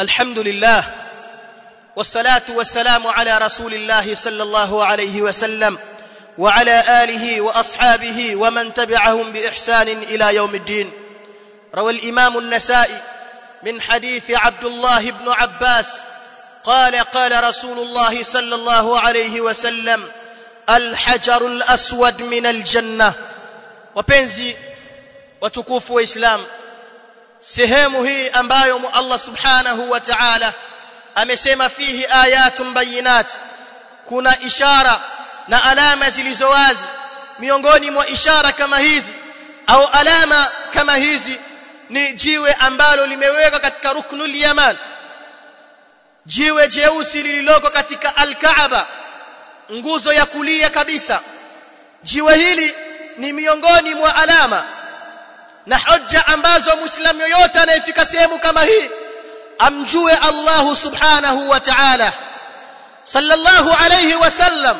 الحمد لله والصلاة والسلام على رسول الله صلى الله عليه وسلم وعلى آله وأصحابه ومن تبعهم بإحسان إلى يوم الدين. روى الإمام النسائي من حديث عبد الله بن عباس قال قال رسول الله صلى الله عليه وسلم الحجر الأسود من wapenzi watukufu wa islam sehemu hii ambayo Allah subhanahu wa ta'ala amesema fihi ayatun bayinat kuna ishara na alama zilizo wazi. Miongoni mwa ishara kama hizi au alama kama hizi ni jiwe ambalo limewekwa katika ruknul yaman. Jiwe jeusi lililoko katika al-Kaaba. Nguzo ya kulia kabisa. Jiwe hili ni miongoni mwa alama na hoja ambazo muislamu yoyote anayefika sehemu kama hii amjue Allah subhanahu wa ta'ala. Sallallahu alayhi wasallam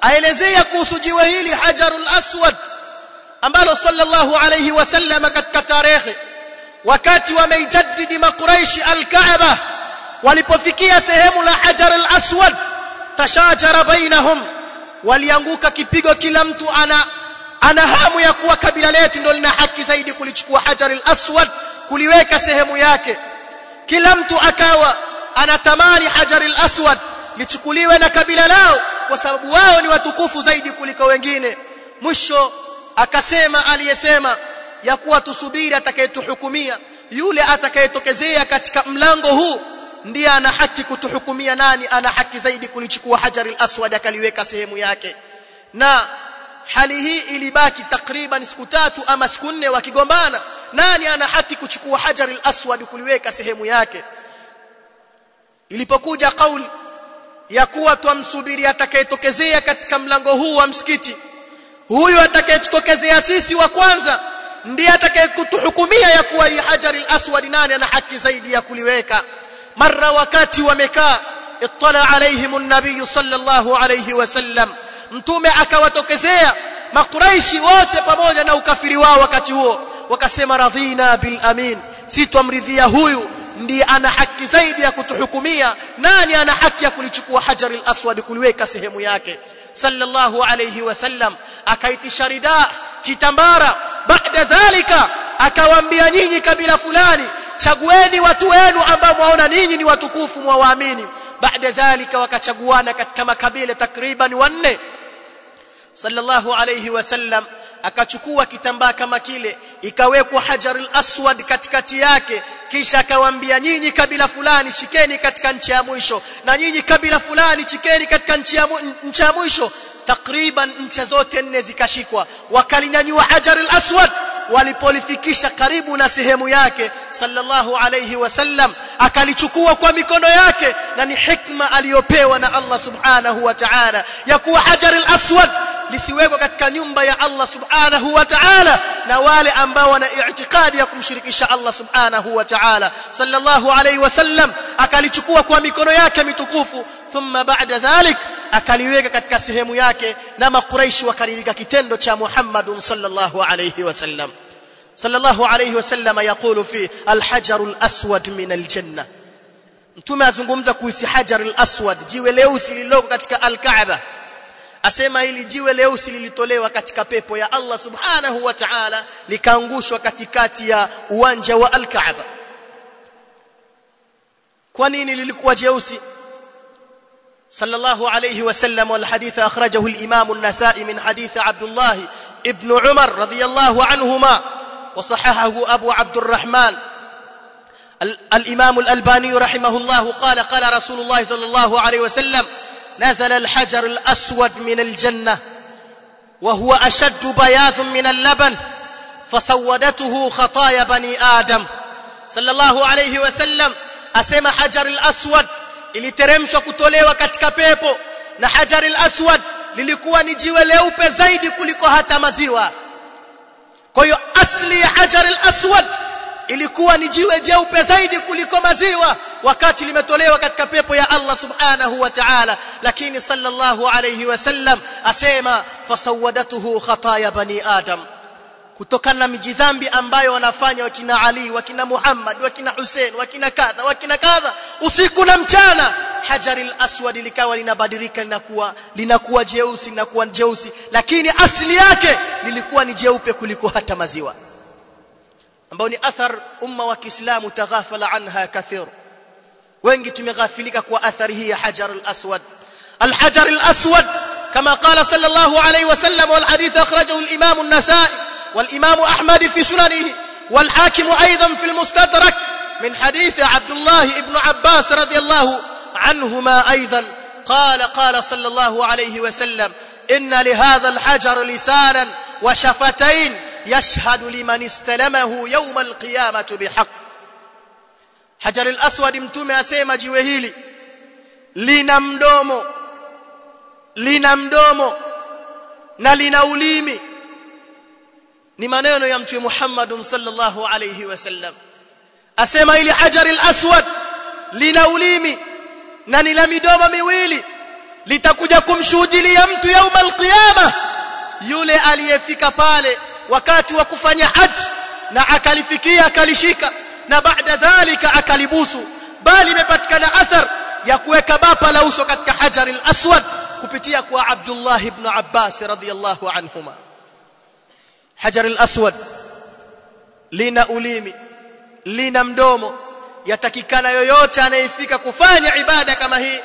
aelezea kuhusu jiwe hili hajarul aswad ambalo sallallahu alayhi wasallam katika tarehe wakati wameijaddidi makuraishi al-Kaaba walipofikia sehemu la hajarul aswad tashajara bainahum walianguka kipigo kila mtu ana ana hamu ya kuwa kabila letu ndio lina haki zaidi kulichukua hajaril aswad kuliweka sehemu yake. Kila mtu akawa anatamani hajaril aswad lichukuliwe na kabila lao kwa sababu wao ni watukufu zaidi kuliko wengine. Mwisho akasema aliyesema ya kuwa tusubiri atakayetuhukumia. Yule atakayetokezea katika mlango huu ndiye ana haki kutuhukumia nani ana haki zaidi kulichukua hajaril aswad akaliweka sehemu yake. Na hali hii ilibaki takriban siku tatu ama siku nne wakigombana. Nani ana haki kuchukua hajar al-aswad kuliweka sehemu yake? Ilipokuja kauli ya kuwa twamsubiri atakayetokezea katika mlango huu wa msikiti. Huyu atakayetokezea sisi wa kwanza ndiye atakayekutuhukumia ya kuwa hii hajar al-aswad nani ana haki zaidi ya kuliweka. Mara wakati wamekaa ittala alayhim an-nabiy sallallahu alayhi wasallam mtume akawatokezea makuraishi wote pamoja na ukafiri wao wakati huo. Wakasema radhina bil amin. Si twamridhia huyu ndiye ana haki zaidi ya kutuhukumia. Nani ana haki ya kulichukua hajar al-aswad kuliweka sehemu yake? Sallallahu alayhi wasallam akaitisha rida kitambara. Baada dhalika akawaambia nyinyi kabila fulani chagueni watu wenu ambao mwaona ninyi ni watukufu mwawaamini baada dhalika wakachaguana katika makabila takriban wanne. Sallallahu alayhi wasallam akachukua kitambaa kama kile ikawekwa hajar al-aswad katikati yake kisha akawaambia nyinyi kabila fulani shikeni katika nchi ya mwisho na nyinyi kabila fulani shikeni katika nchi ya nchi ya mwisho. Takriban nchi zote nne zikashikwa. Wakalinyanyua hajar al-aswad. Walipolifikisha karibu na sehemu yake sallallahu alayhi wasallam akalichukua kwa mikono yake na ni hikma aliyopewa na Allah subhanahu wa ta'ala ya kuwa hajar al-aswad lisiwekwa katika nyumba ya Allah subhanahu wa ta'ala na wale ambao wana i'tiqadi ya kumshirikisha Allah subhanahu wa ta'ala. Sallallahu alayhi wasallam akalichukua kwa mikono yake mitukufu thumma ba'da dhalik akaliweka katika sehemu yake na makuraishi wakaridhika kitendo cha Muhammadun sallallahu alayhi wasallam sallallahu alayhi wasallam yaqulu fi al-hajar al-aswad min al-janna mtume azungumza kuhusu hajar al-aswad jiwe leusi lililoko katika al-Kaaba asema hili jiwe leusi lilitolewa katika pepo ya Allah subhanahu wa ta'ala likaangushwa katikati ya uwanja wa al-Kaaba kwa nini lilikuwa jeusi صلى الله عليه وسلم والحديث أخرجه الإمام النسائي من حديث عبد الله ابن عمر رضي الله عنهما وصححه أبو عبد الرحمن. الإمام الألباني رحمه الله قال قال رسول الله صلى الله عليه وسلم نزل الحجر الأسود من الجنة وهو أشد بياض من اللبن فسودته خطايا بني آدم. صلى الله عليه وسلم أسمى حجر الأسود iliteremshwa kutolewa katika pepo na hajar al-aswad lilikuwa ni jiwe leupe zaidi kuliko hata maziwa kwa hiyo asli ya hajar al-aswad ilikuwa ni jiwe jeupe zaidi kuliko maziwa wakati limetolewa katika pepo ya Allah subhanahu wa ta'ala. Lakini sallallahu alayhi wasallam asema fasawadatuhu khataya bani adam. Kutokana na mijidhambi ambayo wanafanya wakina Ali wakina Muhammad wakina Hussein wakina kadha wakina kadha usiku na mchana hajaril aswad likawa linabadilika linakuwa linakuwa jeusi linakuwa jeusi. Lakini asili yake lilikuwa ni jeupe kuliko hata maziwa. Ambao ni athar umma wa Kiislamu taghafala anha kathir. Wengi tumeghafilika kwa athari hii ya hajar al-aswad al-hajar al-aswad kama qala sallallahu alayhi wasallam wal hadith akhrajahu al-imam an-nasa'i wal imam ahmad fi sunanihi wal hakim aidan fi al-mustadrak min hadith abdullah ibn abbas radiyallahu عنهما أيضا. قال قال صلى الله عليه وسلم إن لهذا الحجر لسانا وشفتين يشهد لمن استلمه يوم القيامة بحق. حجر الأسود امتمع أسيما جوهيلي. لنمدومو لنمدومو نلنوليمي. نمانينو يمتوي محمد صلى الله عليه وسلم. أسيما إلي حجر الأسود لنوليمي. Na ni la midomo miwili litakuja kumshuhudia mtu yauma alqiyama yule aliyefika pale wakati wa kufanya haji na akalifikia akalishika na baada dhalika akalibusu. Bali imepatikana athar ya kuweka bapa la uso katika hajar al-aswad kupitia kwa Abdullah ibn Abbas radhiyallahu anhuma. Hajar al-aswad lina ulimi lina mdomo yatakikana yoyote anayefika kufanya ibada kama hii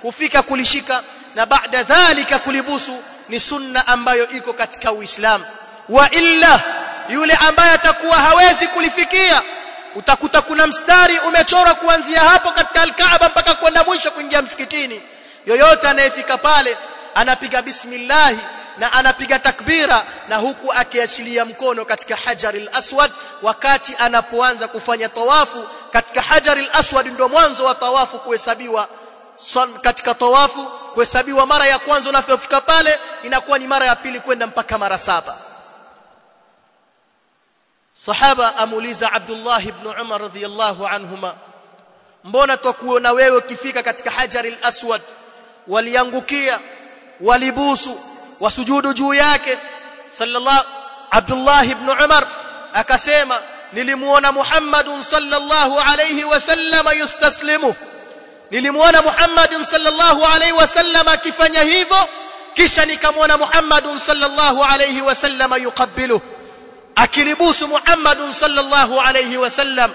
kufika kulishika na baada dhalika kulibusu ni sunna ambayo iko katika Uislamu. Wa illa yule ambaye atakuwa hawezi kulifikia utakuta kuna mstari umechorwa kuanzia hapo katika al-Kaaba mpaka kwenda mwisho kuingia msikitini. Yoyote anayefika pale anapiga bismillah na anapiga takbira na huku akiachilia mkono katika hajaril aswad wakati anapoanza kufanya tawafu katika hajaril aswad ndio mwanzo wa tawafu kuhesabiwa. Katika tawafu kuhesabiwa mara ya kwanza unapofika pale inakuwa ni mara ya pili kwenda mpaka mara saba. Sahaba amuuliza Abdullah ibn Umar radhiyallahu anhuma mbona twakuona wewe ukifika katika hajaril aswad waliangukia walibusu wasujudu juu yake sallallahu Abdullah ibn Umar akasema nilimuona Muhammad sallallahu alayhi wasallam yustaslimu nilimuona Muhammad sallallahu alayhi wasallam akifanya hivyo kisha nikamwona Muhammad sallallahu alayhi wasallam yuqabbilu akilibusu Muhammad sallallahu alayhi wasallam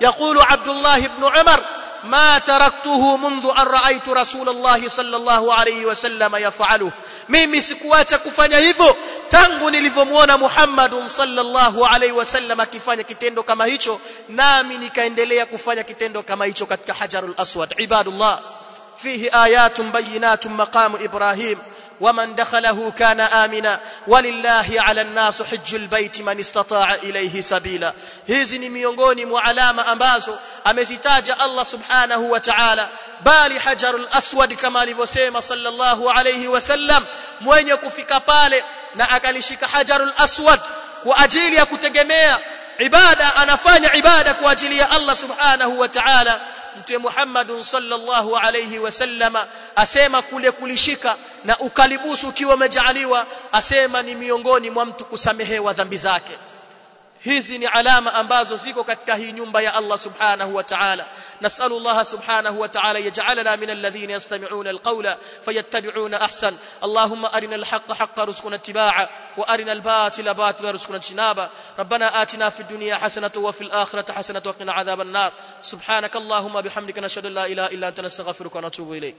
يقول عبد الله بن عمر ما تركته منذ أن رأيت رسول الله صلى الله عليه وسلم يفعله mimi sikuacha kufanya hivyo tangu nilivyomuona Muhammad sallallahu alaihi wasallam akifanya kitendo kama hicho nami nikaendelea kufanya kitendo kama hicho katika hajarul aswad ibadullah fihi ayatun bayinatun maqamu ibrahim ومن دخله كان آمنا ولله على الناس حج البيت من استطاع إليه سبيلا hizi ni miongoni mwa alama ambazo amezitaja Allah subhanahu wa ta'ala bali hajarul aswad kama alivyosema sallallahu alayhi wasallam mwenye kufika pale na akalishika hajarul aswad kwa ajili ya kutegemea ibada anafanya ibada kwa ajili ya Allah subhanahu wa ta'ala. Mtume Muhammad sallallahu alayhi wasallama asema kule kulishika na ukalibusu ukiwa umejaaliwa asema ni miongoni mwa mtu kusamehewa dhambi zake hizi ni alama ambazo ziko katika hii nyumba ya Allah subhanahu wa ta'ala نسأل الله سبحانه وتعالى يجعلنا من الذين يستمعون القول فيتبعون أحسن اللهم أرنا الحق حق رزقنا اتباعا وأرنا الباطل باطل رزقنا اجتنابا ربنا آتنا في الدنيا حسنة وفي الآخرة حسنة وقنا عذاب النار سبحانك اللهم بحمدك نشهد لا إله إلا أنت نستغفرك ونتوب إليك